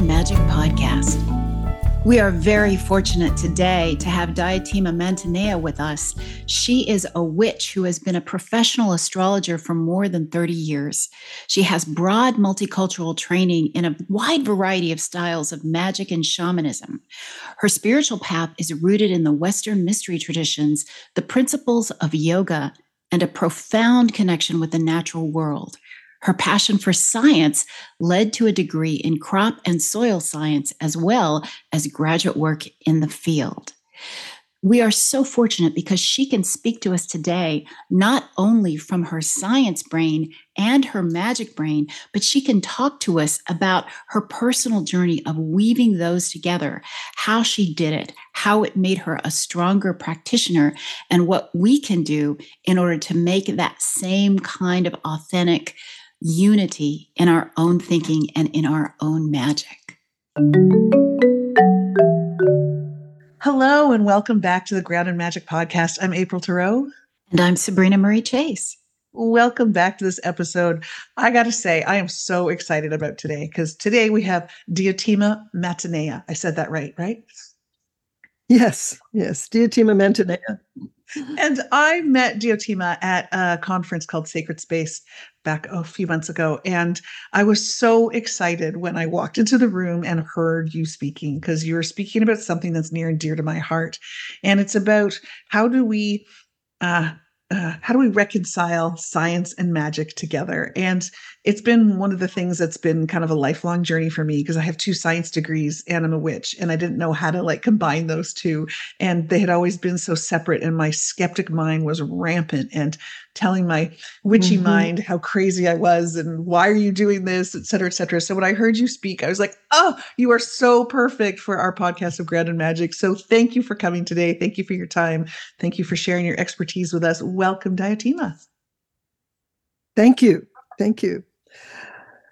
Magic podcast. We are very fortunate today to have Diotima Mantineia with us. She is a witch who has been a professional astrologer for more than 30 years. She has broad multicultural training in a wide variety of styles of magic and shamanism. Her spiritual path is rooted in the Western mystery traditions, the principles of yoga, and a profound connection with the natural world. Her passion for science led to a degree in crop and soil science as well as graduate work in the field. We are so fortunate because she can speak to us today, not only from her science brain and her magic brain, but she can talk to us about her personal journey of weaving those together, how she did it, how it made her a stronger practitioner, and what we can do in order to make that same kind of authentic unity in our own thinking and in our own magic. Hello, and welcome back to the Grounded Magic Podcast. I'm April Tarot. And I'm Sabrina Marie Chase. Welcome back to this episode. I got to say, I am so excited about today because today we have Diotima Mantineia. I said that right, right? Yes, yes, Diotima Mantineia. and I met Diotima at a conference called Sacred Space back a few months ago. And I was so excited when I walked into the room and heard you speaking because you were speaking about something that's near and dear to my heart. And it's about how do we uh, uh, how do we reconcile science and magic together? And it's been one of the things that's been kind of a lifelong journey for me because I have two science degrees and I'm a witch, and I didn't know how to like combine those two. And they had always been so separate, and my skeptic mind was rampant and telling my witchy mm-hmm. mind how crazy I was and why are you doing this, et cetera, et cetera. So when I heard you speak, I was like, oh, you are so perfect for our podcast of Grounded Magic. So thank you for coming today. Thank you for your time. Thank you for sharing your expertise with us. Welcome, Diotima. Thank you. Thank you.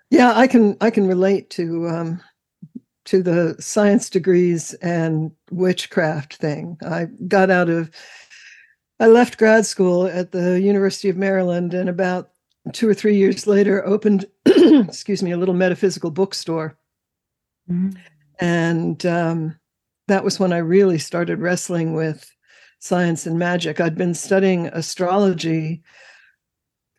Yeah, I can I can relate to um, to the science degrees and witchcraft thing. I got out of I left grad school at the University of Maryland and about two or three years later opened, excuse me, a little metaphysical bookstore. Mm-hmm. And um, that was when I really started wrestling with science and magic. I'd been studying astrology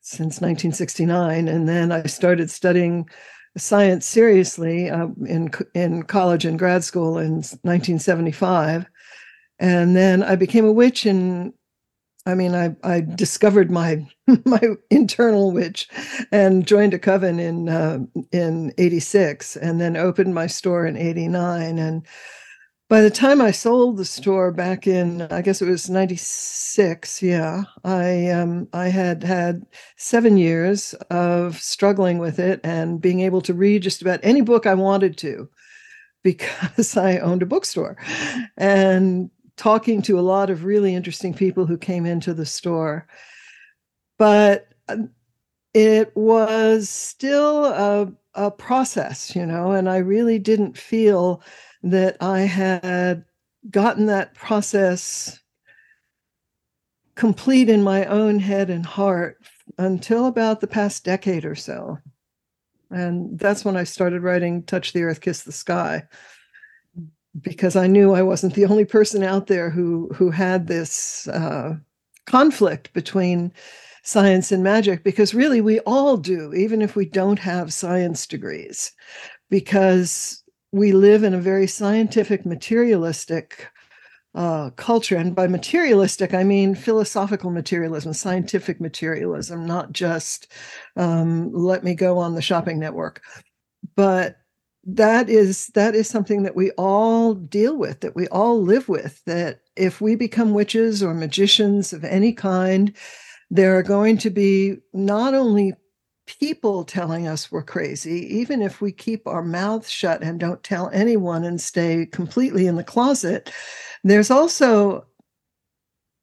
since 1969, and then I started studying science seriously uh, in in college and grad school in 1975, and then I became a witch in I mean, I, I discovered my my internal witch and joined a coven in uh, in '86, and then opened my store in '89. And by the time I sold the store back in, I guess it was '96, yeah, I um, I had had seven years of struggling with it and being able to read just about any book I wanted to because I owned a bookstore. And talking to a lot of really interesting people who came into the store. But um, it was still a, a process, you know, and I really didn't feel that I had gotten that process complete in my own head and heart until about the past decade or so. And that's when I started writing Touch the Earth, Kiss the Sky because I knew I wasn't the only person out there who who had this uh, conflict between science and magic. Because really, we all do, even if we don't have science degrees, because we live in a very scientific, materialistic uh, culture. And by materialistic, I mean philosophical materialism, scientific materialism, not just um, let me go on the shopping network. But that is that is something that we all deal with that we all live with that if we become witches or magicians of any kind there are going to be not only people telling us we're crazy even if we keep our mouths shut and don't tell anyone and stay completely in the closet there's also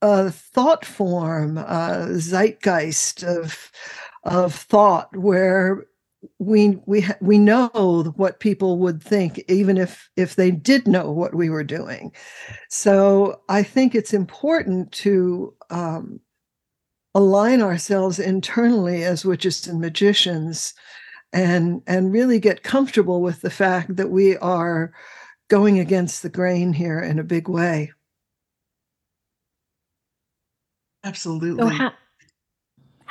a thought form a zeitgeist of of thought where we we we know what people would think even if if they did know what we were doing. So i think it's important to um, align ourselves internally as witches and magicians and and really get comfortable with the fact that we are going against the grain here in a big way. Absolutely. So how,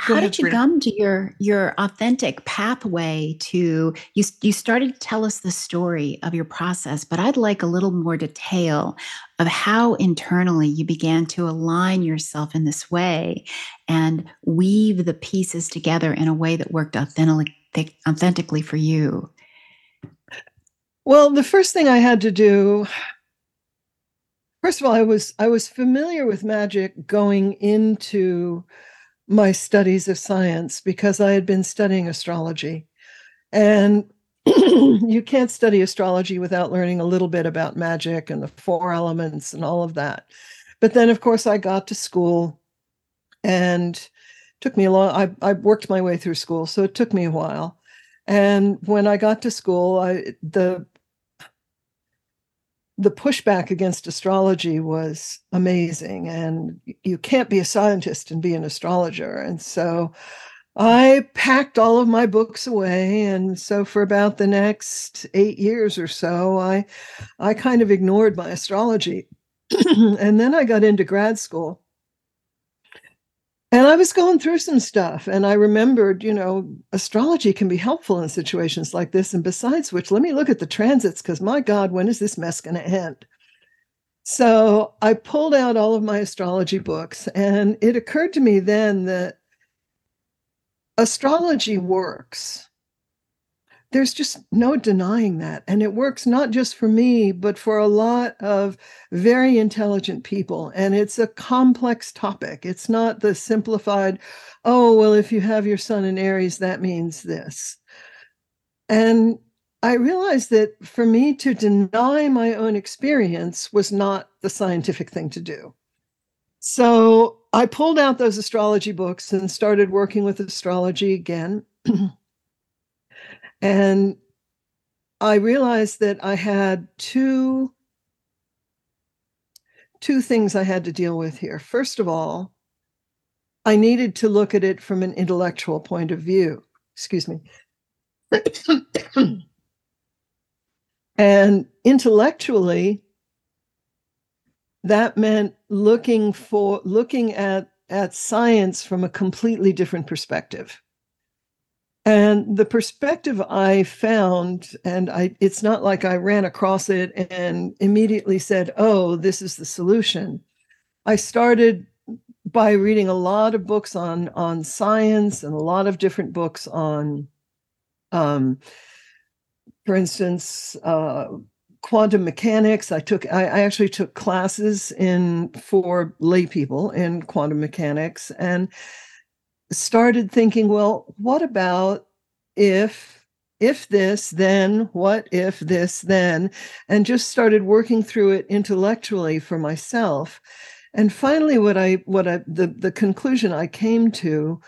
how ahead, did you Britta. come to your your authentic pathway to you you started to tell us the story of your process but i'd like a little more detail of how internally you began to align yourself in this way and weave the pieces together in a way that worked authentically authentically for you Well, the first thing I had to do first of all, I was I was familiar with magic going into my studies of science because I had been studying astrology. And you can't study astrology without learning a little bit about magic and the four elements and all of that. But then of course I got to school and took me a long I, I worked my way through school, so it took me a while. And when I got to school, I the the pushback against astrology was amazing and you can't be a scientist and be an astrologer and so i packed all of my books away and so for about the next 8 years or so i i kind of ignored my astrology. And then i got into grad school and I was going through some stuff, and I remembered, you know, astrology can be helpful in situations like this. And besides which, let me look at the transits because my God, when is this mess going to end? So I pulled out all of my astrology books, and it occurred to me then that astrology works. There's just no denying that. And it works not just for me, but for a lot of very intelligent people. And it's a complex topic. It's not the simplified, oh, well, if you have your sun in Aries, that means this. And I realized that for me to deny my own experience was not the scientific thing to do. So I pulled out those astrology books and started working with astrology again. and I realized that I had two two things I had to deal with here. First of all, I needed to look at it from an intellectual point of view. Excuse me. and intellectually, that meant looking for looking at at science from a completely different perspective. And the perspective I found, and I, it's not like I ran across it and immediately said, oh, this is the solution. I started by reading a lot of books on, on science and a lot of different books on, um, for instance, uh, quantum mechanics. I took, I, I actually took classes in for lay people in quantum mechanics and started thinking, well, what about if if this then what if this then and just started working through it intellectually for myself. And finally what i what i the, the conclusion i came to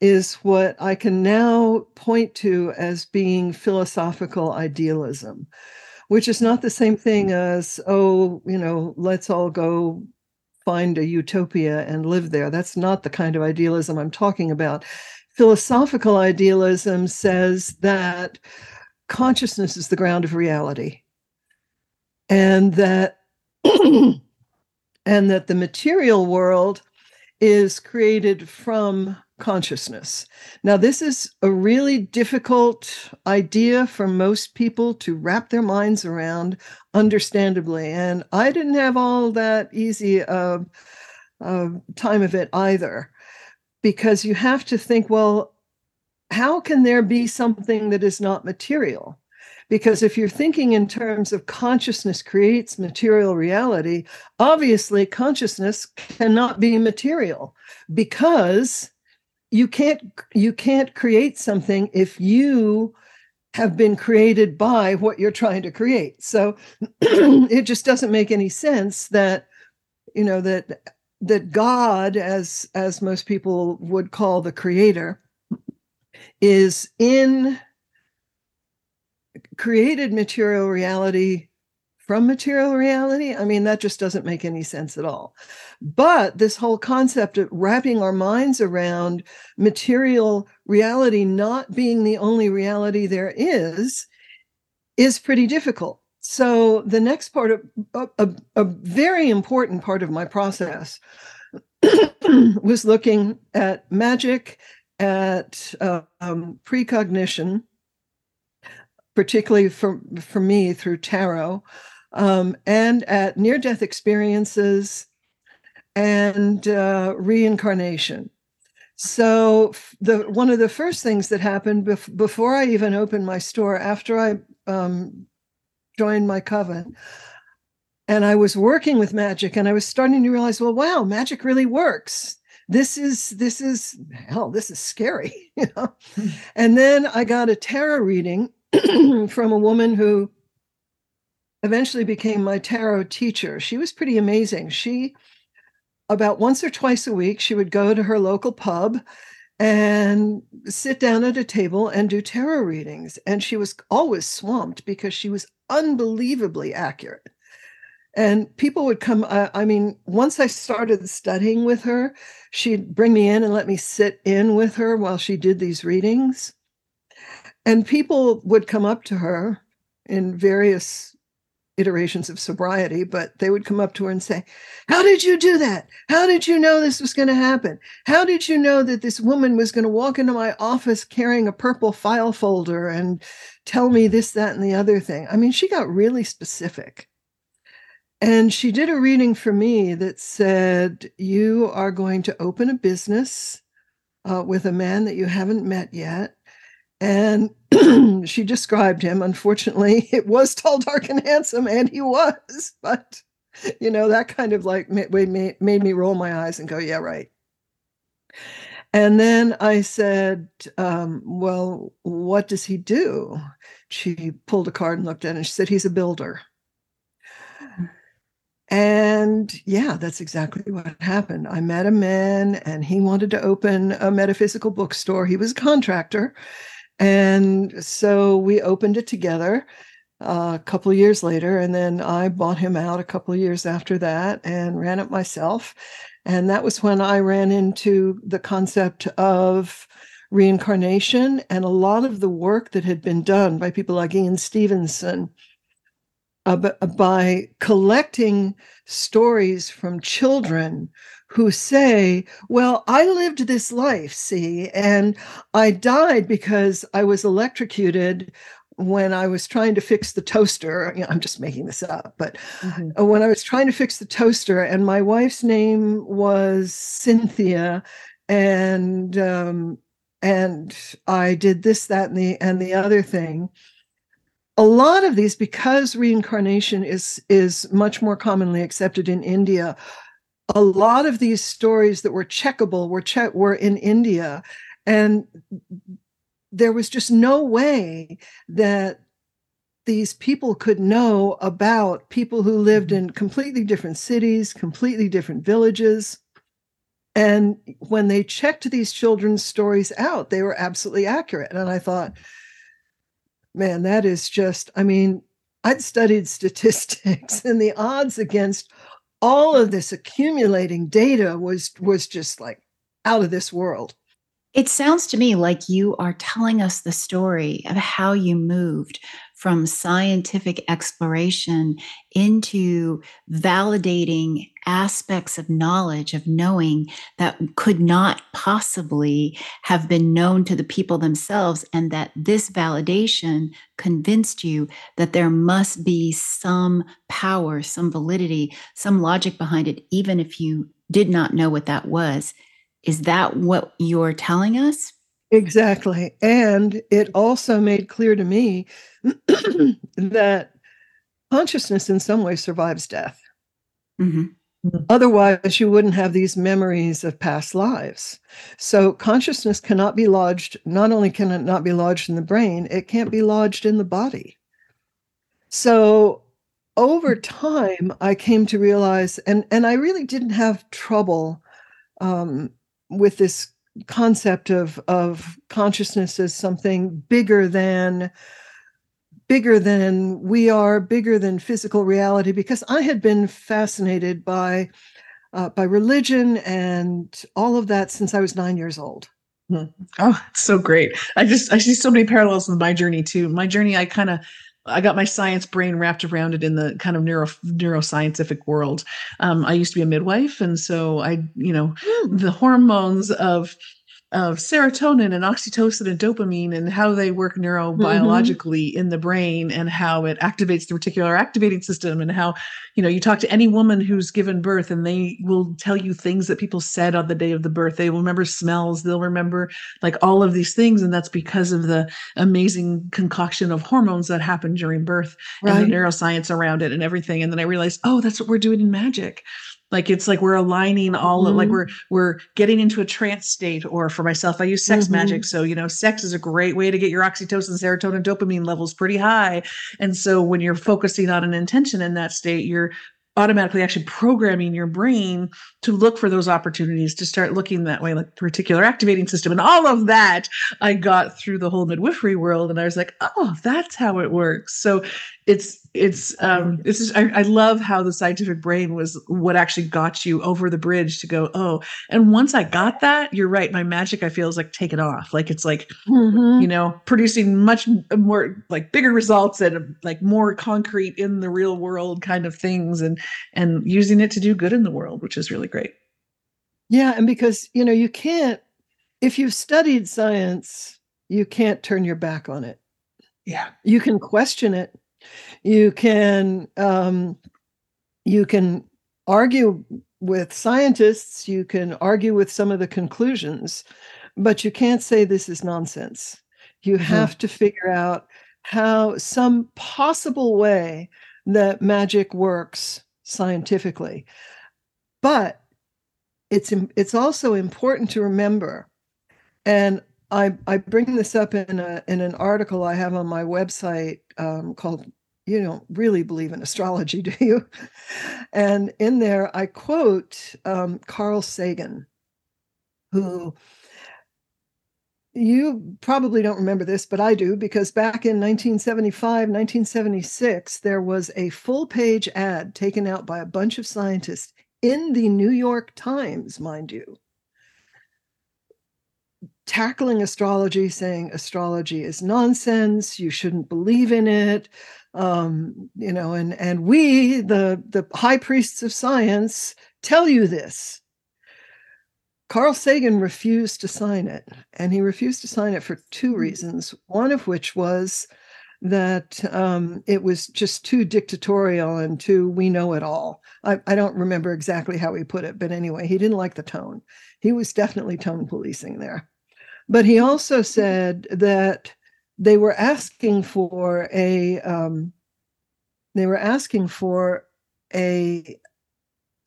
is what i can now point to as being philosophical idealism which is not the same thing as oh you know let's all go find a utopia and live there. That's not the kind of idealism I'm talking about. Philosophical idealism says that consciousness is the ground of reality and that and that the material world is created from consciousness. Now, this is a really difficult idea for most people to wrap their minds around, understandably. And I didn't have all that easy uh, uh, time of it either, because you have to think, well, how can there be something that is not material? Because if you're thinking in terms of consciousness creates material reality, obviously consciousness cannot be material because you can't you can't create something if you have been created by what you're trying to create. So it just doesn't make any sense that you know that that god as as most people would call the creator is in created material reality from material reality. I mean, that just doesn't make any sense at all. But this whole concept of wrapping our minds around material reality not being the only reality there is, is pretty difficult. So the next part of a, a, a very important part of my process was looking at magic, at uh, um, precognition, particularly for for me through tarot, um, and at near death experiences and uh, reincarnation. So the one of the first things that happened bef- before I even opened my store, after I um, joined my coven, and I was working with magic, and I was starting to realize, well, wow, magic really works. This is this is hell. This is scary, you know. Hmm. And then I got a tarot reading from a woman who eventually became my tarot teacher. She was pretty amazing. She, about once or twice a week, she would go to her local pub and sit down at a table and do tarot readings. And she was always swamped because she was unbelievably accurate. And people would come. I, I mean, once I started studying with her, she'd bring me in and let me sit in with her while she did these readings. And people would come up to her in various iterations of sobriety, but they would come up to her and say, How did you do that? How did you know this was going to happen? How did you know that this woman was going to walk into my office carrying a purple file folder and tell me this, that, and the other thing? I mean, she got really specific. And she did a reading for me that said, You are going to open a business uh, with a man that you haven't met yet. And she described him. Unfortunately, it was tall, dark, and handsome, and he was. But you know, that kind of like made me roll my eyes and go, "Yeah, right." And then I said, um, "Well, what does he do?" She pulled a card and looked at it, and she said, "He's a builder." And yeah, that's exactly what happened. I met a man and he wanted to open a metaphysical bookstore. He was a contractor and so we opened it together uh, a couple of years later. And then I bought him out a couple of years after that and ran it myself. And that was when I ran into the concept of reincarnation and a lot of the work that had been done by people like Ian Stevenson uh, by collecting stories from children who say, Well, I lived this life, see, and I died because I was electrocuted when I was trying to fix the toaster. You know, I'm just making this up, but mm-hmm. Uh, when I was trying to fix the toaster, and my wife's name was Cynthia, and um, and I did this, that, and the and the other thing. A lot of these, because reincarnation is is much more commonly accepted in India, a lot of these stories that were checkable were were in India, and there was just no way that these people could know about people who lived mm-hmm. in completely different cities, completely different villages. And when they checked these children's stories out, they were absolutely accurate. And I thought, man, that is just, I mean, I'd studied statistics and the odds against all of this accumulating data was was just like out of this world. It sounds to me like you are telling us the story of how you moved from scientific exploration into validating aspects of knowledge, of knowing that could not possibly have been known to the people themselves, and that this validation convinced you that there must be some power, some validity, some logic behind it, even if you did not know what that was. Is that what you're telling us? Exactly. And it also made clear to me that consciousness in some way survives death. Mm-hmm. Otherwise, you wouldn't have these memories of past lives. So, consciousness cannot be lodged, not only can it not be lodged in the brain, it can't be lodged in the body. So, over time, I came to realize, and, and I really didn't have trouble um, with this concept of of consciousness as something bigger than bigger than we are, bigger than physical reality, because I had been fascinated by uh, by religion and all of that since I was nine years old. Hmm. Oh, it's so great. I just I see so many parallels with my journey too. My journey, I kind of I got my science brain wrapped around it in the kind of neuro neuroscientific world. Um, I used to be a midwife, and so I, you know, hmm. the hormones of of serotonin and oxytocin and dopamine and how they work neurobiologically mm-hmm. in the brain and how it activates the reticular activating system and how you know you talk to any woman who's given birth and they will tell you things that people said on the day of the birth they will remember smells they'll remember like all of these things and that's because of the amazing concoction of hormones that happen during birth right. and the neuroscience around it and everything and then i realized oh that's what we're doing in magic like it's like we're aligning all mm-hmm. of, like we're we're getting into a trance state or for myself i use sex mm-hmm. magic so you know sex is a great way to get your oxytocin serotonin dopamine levels pretty high and so when you're focusing on an intention in that state you're automatically actually programming your brain to look for those opportunities to start looking that way like reticular activating system and all of that i got through the whole midwifery world and i was like oh that's how it works so it's it's um this is I, I, love how the scientific brain was what actually got you over the bridge to go oh and once i got that you're right my magic i feel is like taken off. Like it's like mm-hmm. you know producing much more like bigger results and like more concrete in the real world kind of things and and using it to do good in the world which is really great. Yeah and because you know you can't if you've studied science you can't turn your back on it. Yeah. You can question it you can um, you can argue with scientists. You can argue with some of the conclusions, but you can't say this is nonsense. You mm-hmm. have mm-hmm. to figure out how some possible way that magic works scientifically. But it's it's also important to remember, and I I bring this up in a in an article I have on my website um, called you don't really believe in astrology, do you? And in there, I quote um, Carl Sagan, who you probably don't remember this, but I do, because back in 1975, 1976, there was a full page ad taken out by a bunch of scientists in the New York Times, mind you, tackling astrology, saying astrology is nonsense, you shouldn't believe in it, um, you know, and and we, the the high priests of science, tell you this. Carl Sagan refused to sign it, and he refused to sign it for two hmm. reasons. One of which was that um, it was just too dictatorial and too we know it all. I, I, don't remember exactly how he put it, but anyway, he didn't like the tone. He was definitely tone policing there. But he also said that they were asking for a um, they were asking for a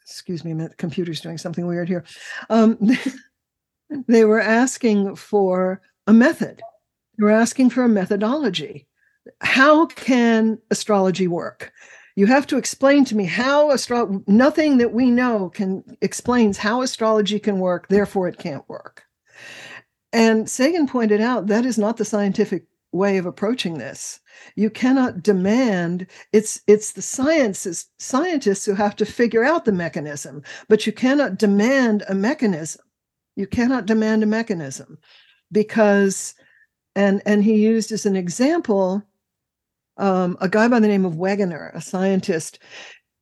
excuse me the computer's doing something weird here. Um, they were asking for a method. They were asking for a methodology. How can astrology work? You have to explain to me how astro nothing that we know can explains how astrology can work therefore it can't work and sagan pointed out that is not the scientific way of approaching this. You cannot demand it's it's the sciences scientists who have to figure out the mechanism but you cannot demand a mechanism. You cannot demand a mechanism because and and he used as an example um, a guy by the name of wegener a scientist.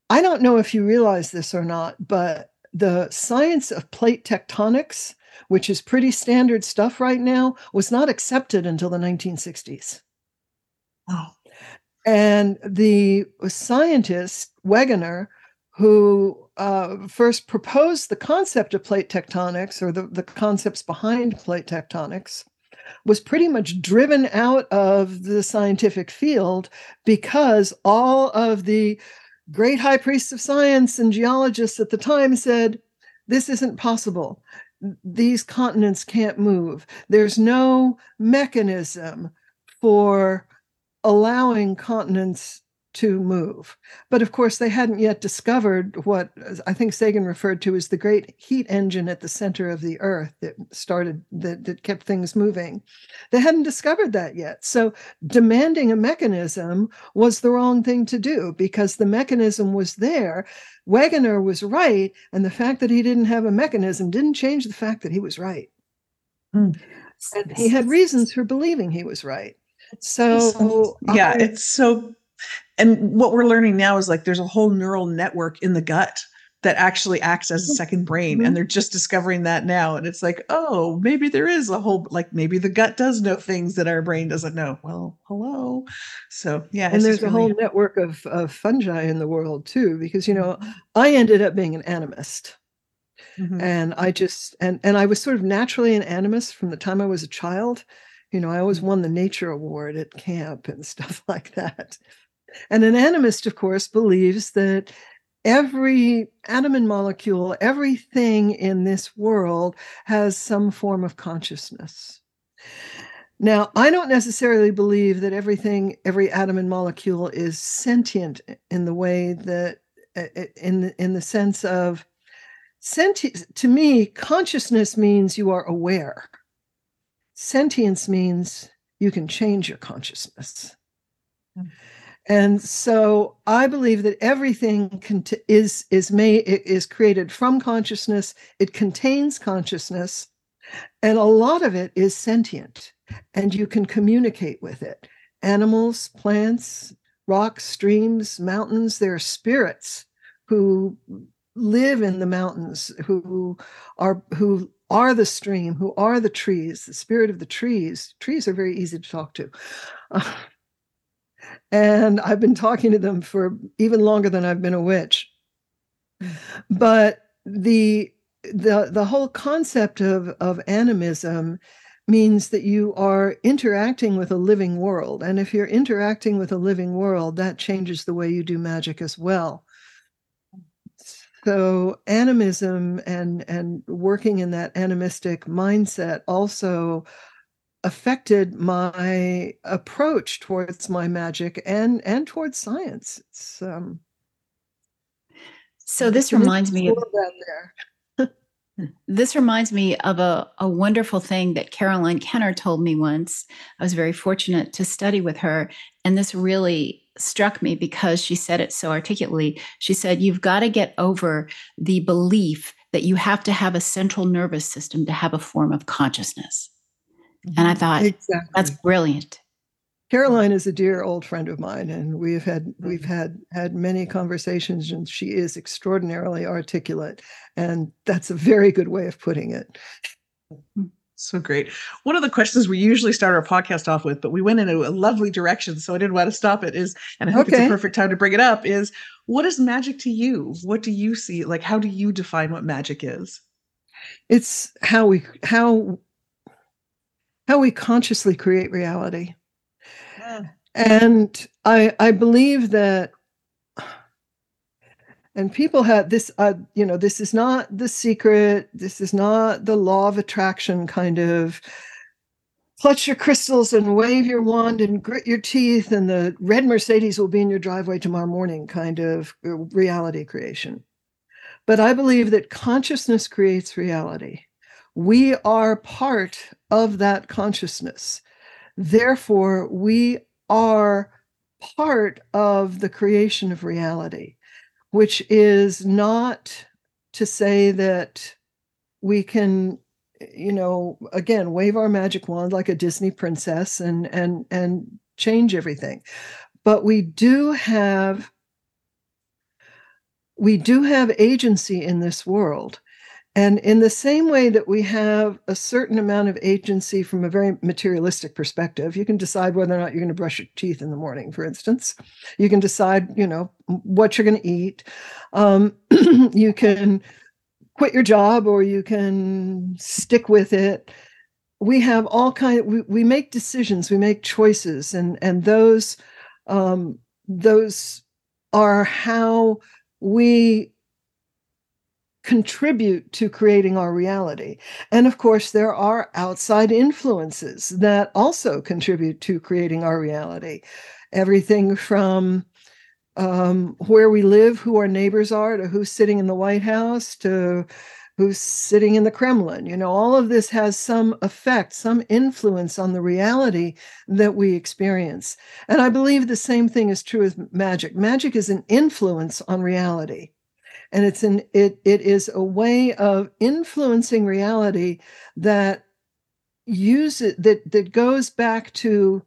I don't know if you realize this or not but the science of plate tectonics which is pretty standard stuff right now, was not accepted until the 1960s. Oh. And the scientist, Wegener, who uh, first proposed the concept of plate tectonics or the, the concepts behind plate tectonics, was pretty much driven out of the scientific field because all of the great high priests of science and geologists at the time said, This isn't possible these continents can't move. There's no mechanism for allowing continents to move. But of course, they hadn't yet discovered what I think Sagan referred to as the great heat engine at the center of the earth that started, that, that kept things moving. They hadn't discovered that yet. So demanding a mechanism was the wrong thing to do because the mechanism was there. Wegener was right. And the fact that he didn't have a mechanism didn't change the fact that he was right. Hmm. And he had reasons for believing he was right. So, yeah, I, it's so and what we're learning now is like there's a whole neural network in the gut that actually acts as a second brain mm-hmm. and they're just discovering that now and it's like oh maybe there is a whole like maybe the gut does know things that our brain doesn't know well hello so yeah and there's a really... whole network of, of fungi in the world too because you know mm-hmm. i ended up being an animist mm-hmm. and i just and and i was sort of naturally an animist from the time i was a child you know i always mm-hmm. won the nature award at camp and stuff like that and an animist, of course, believes that every atom and molecule, everything in this world has some form of consciousness. Now, I don't necessarily believe that everything, every atom and molecule is sentient in the way that, in the, in the sense of sentient. To me, consciousness means you are aware. Sentience means you can change your consciousness. Mm. And so I believe that everything cont- is is made is created from consciousness. It contains consciousness, and a lot of it is sentient, and you can communicate with it. Animals, plants, rocks, streams, mountains. There are spirits who live in the mountains, who are who are the stream, who are the trees. The spirit of the trees. Trees are very easy to talk to. Uh, and I've been talking to them for even longer than I've been a witch. But the the the whole concept of of animism means that you are interacting with a living world and if you're interacting with a living world that changes the way you do magic as well so animism and and working in that animistic mindset also affected my approach towards my magic and and towards science. It's um so this reminds me of this reminds me of a, a wonderful thing that Caroline Kenner told me once. I was very fortunate to study with her. And this really struck me because she said it so articulately. She said, You've got to get over the belief that you have to have a central nervous system to have a form of consciousness. And I mm-hmm. thought exactly. that's brilliant. Caroline is a dear old friend of mine, and we've had we've mm. had had many conversations, and she is extraordinarily articulate, and that's a very good way of putting it. Mm, so great. One of the questions we usually start our podcast off with, but we went in a lovely direction, so I didn't want to stop it. Is and I hope okay. it's a perfect time to bring it up. Is what is magic to you? What do you see? Like, how do you define what magic is? It's how we how how we consciously create reality. Yeah. And I I believe that and people had this uh, you know this is not the secret this is not the law of attraction kind of clutch your crystals and wave your wand and grit your teeth and the red mercedes will be in your driveway tomorrow morning kind of uh, reality creation but i believe that consciousness creates reality we are part of that consciousness. Therefore, we are part of the creation of reality, which is not to say that we can you know again wave our magic wand like a disney princess and and and change everything but we do have we do have agency in this world and in the same way that we have a certain amount of agency from a very materialistic perspective, you can decide whether or not you're going to brush your teeth in the morning, for instance. You can decide, you know, what you're going to eat. Um, you can quit your job or you can stick with it. We have all kind. Of, we, we make decisions. We make choices, and and those um, those are how we contribute to creating our reality. And of course, there are outside influences that also contribute to creating our reality. Everything from um, where we live, who our neighbors are, to who's sitting in the White House, to who's sitting in the Kremlin. You know, all of this has some effect, some influence on the reality that we experience. And I believe the same thing is true with magic. Magic is an influence on reality. And it's an it it is a way of influencing reality that use it that that goes back to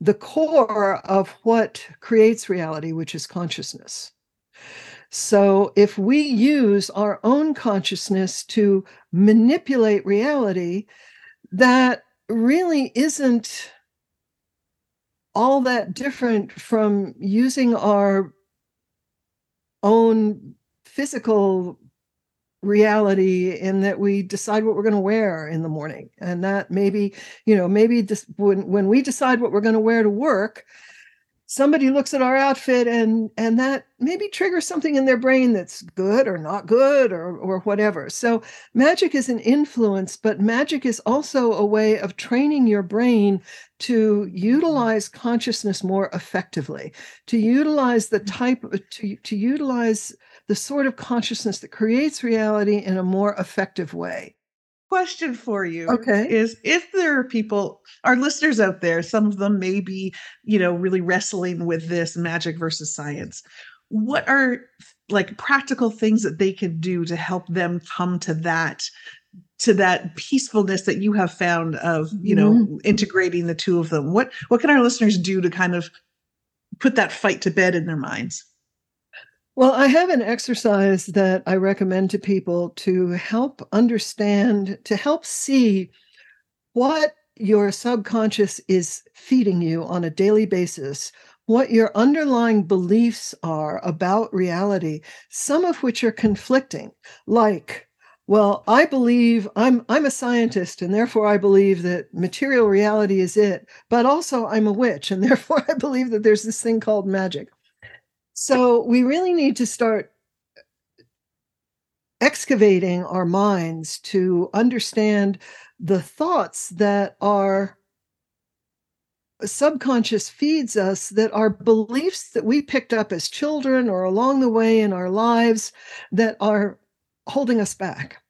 the core of what creates reality, which is consciousness. So, if we use our own consciousness to manipulate reality, that really isn't all that different from using our own physical reality in that we decide what we're going to wear in the morning. And that maybe you know maybe this when when we decide what we're going to wear to work somebody looks at our outfit and and that maybe triggers something in their brain that's good or not good or or whatever. So magic is an influence but magic is also a way of training your brain to utilize consciousness more effectively to utilize the type to, to utilize the sort of consciousness that creates reality in a more effective way. Question for you okay. is if there are people our listeners out there some of them may be you know really wrestling with this magic versus science what are like practical things that they can do to help them come to that to that peacefulness that you have found of you know mm-hmm. integrating the two of them? What what can our listeners do to kind of put that fight to bed in their minds well, I have an exercise that I recommend to people to help understand, to help see what your subconscious is feeding you on a daily basis, what your underlying beliefs are about reality, some of which are conflicting, like, well, I believe I'm I'm a scientist and therefore I believe that material reality is it, but also I'm a witch and therefore I believe that there's this thing called magic. So we really need to start excavating our minds to understand the thoughts that our subconscious feeds us that are beliefs that we picked up as children or along the way in our lives that are holding us back.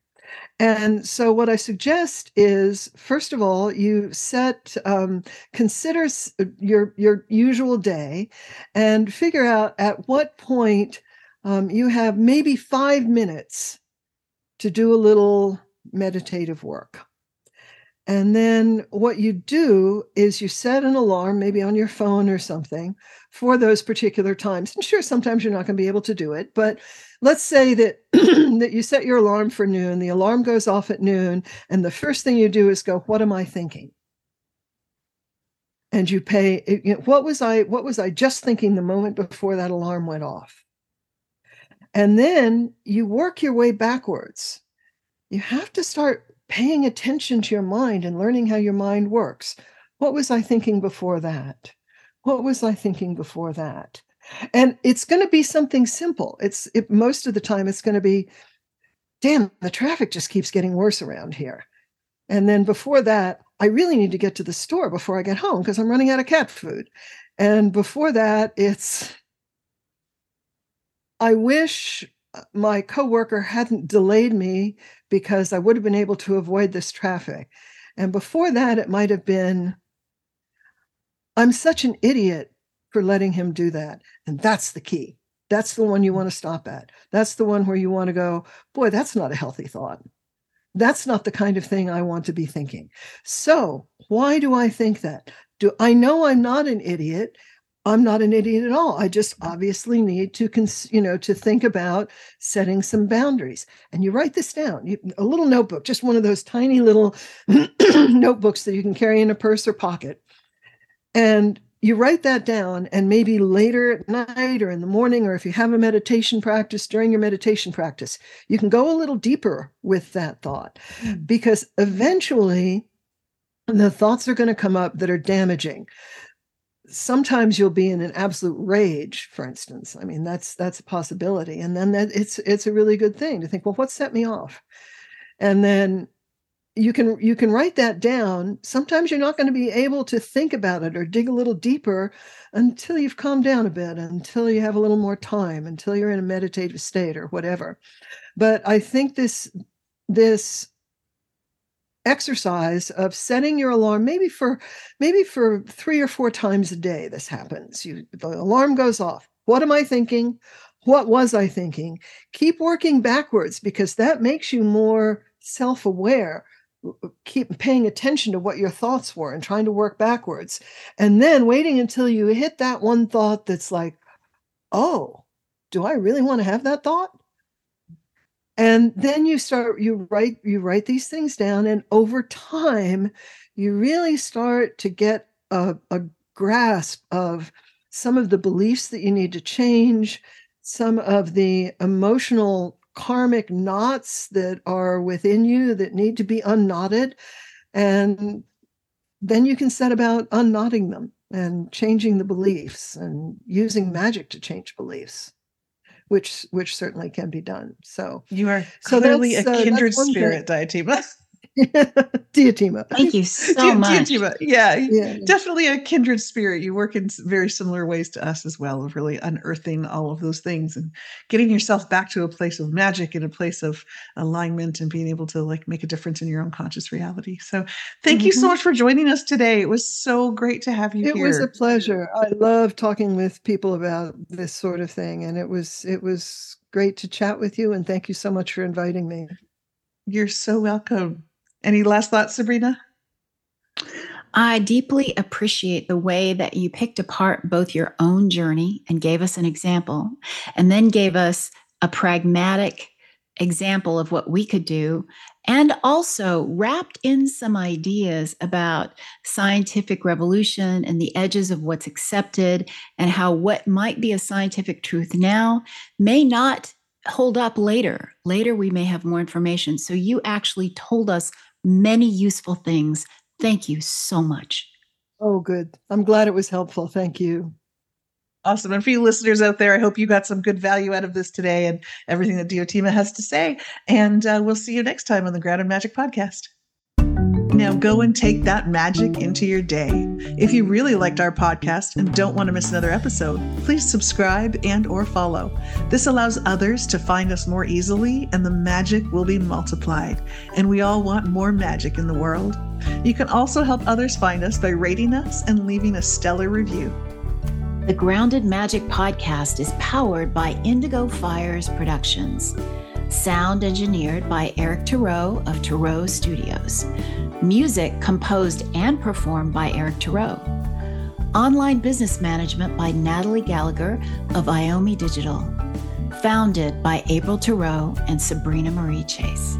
And so, what I suggest is, first of all, you set, um, consider uh, your your usual day, and figure out at what point um, you have maybe five minutes to do a little meditative work. And then what you do is you set an alarm, maybe on your phone or something, for those particular times. And sure, sometimes you're not going to be able to do it, but let's say that that you set your alarm for noon the alarm goes off at noon and the first thing you do is go what am i thinking? And you pay eh, you know, what was i what was i just thinking the moment before that alarm went off? And then you work your way backwards. You have to start paying attention to your mind and learning how your mind works. What was i thinking before that? What was i thinking before that and it's going to be something simple. It's it, most of the time it's going to be damn the traffic just keeps getting worse around here. And then before that i really need to get to the store before i get home because i'm running out of cat food. And before that it's i wish uh, my coworker hadn't delayed me because i would have been able to avoid this traffic. And before that it might have been i'm such an idiot for letting him do that. And that's the key. That's the one you mm. want to stop at. That's the one where you want to go, boy, that's not a healthy thought. That's not the kind of thing I want to be thinking. So, why do I think that? Do I know I'm not an idiot? I'm not an idiot at all. I just mm. obviously need to, cons- you know, to think about setting some boundaries. And you write this down. You, a little notebook, just one of those tiny little notebooks that you can carry in a purse or pocket. And you write that down and maybe later at night or in the morning or if you have a meditation practice during your meditation practice you can go a little deeper with that thought mm. because eventually the thoughts are going to come up that are damaging. Sometimes you'll be in an absolute rage for instance. I mean that's that's a possibility. And then that it's it's a really good thing to think well what set me off? And then you can you can write that down. Sometimes you're not going to be able to think about it or dig a little deeper until you've calmed down a bit until you have a little more time until you're in a meditative state or whatever. But i think this this exercise of setting your alarm maybe for maybe for 3 or 4 times a day this happens. You the alarm goes off. What am i thinking? What was i thinking? Keep working backwards because that makes you more self-aware keep paying attention to what your thoughts were and trying to work backwards. And then waiting until you hit that one thought that's like oh do i really want to have that thought? And then you start you write you write these things down and over time you really start to get a, a grasp of some of the beliefs that you need to change some of the emotional karmic knots that are within you that need to be unknotted and then you can set about unknotting them and changing the beliefs and using magic to change beliefs which which certainly can be done. So you are clearly so a uh, kindred uh, spirit Diotima Diotima. Thank you so much. Diotima. Yeah, yeah, definitely a kindred spirit. You work in very similar ways to us as well, of really unearthing all of those things and getting yourself back to a place of magic and a place of alignment and being able to like make a difference in your own conscious reality. So thank mm-hmm. you so mm-hmm. much for joining us today. It was so great to have you it here. was a pleasure. I love talking with people about this sort of thing. And it was it was great to chat with you. And thank you so much for inviting me. You're so welcome. Any last thoughts, Sabrina? I deeply appreciate the way that you picked apart both your own journey and gave us an example, and then gave us a pragmatic example of what we could do, and also wrapped in some ideas about scientific revolution and the edges of what's accepted, and how what might be a scientific truth now may not hold up later. Later, we may have more information. So, you actually told us many useful things. Thank you so much. Oh, good. I'm glad it was helpful. Thank you. Awesome. And for you listeners out there, I hope you got some good value out of this today and everything that Diotima has to say. And uh, we'll see you next time on the Grounded Magic Podcast. Now go and take that magic into your day. If you really liked our podcast and don't want to miss another episode, please subscribe and or follow. This allows others to find us more easily and the magic will be multiplied. And we all want more magic in the world. You can also help others find us by rating us and leaving a stellar review. The Grounded Magic podcast is powered by Indigo Fires Productions. Sound engineered by Eric Thoreau of Thoreau Studios. Music composed and performed by Eric Thoreau. Online business management by Natalie Gallagher of Iomi Digital. Founded by April Thoreau and Sabrina Marie Chase.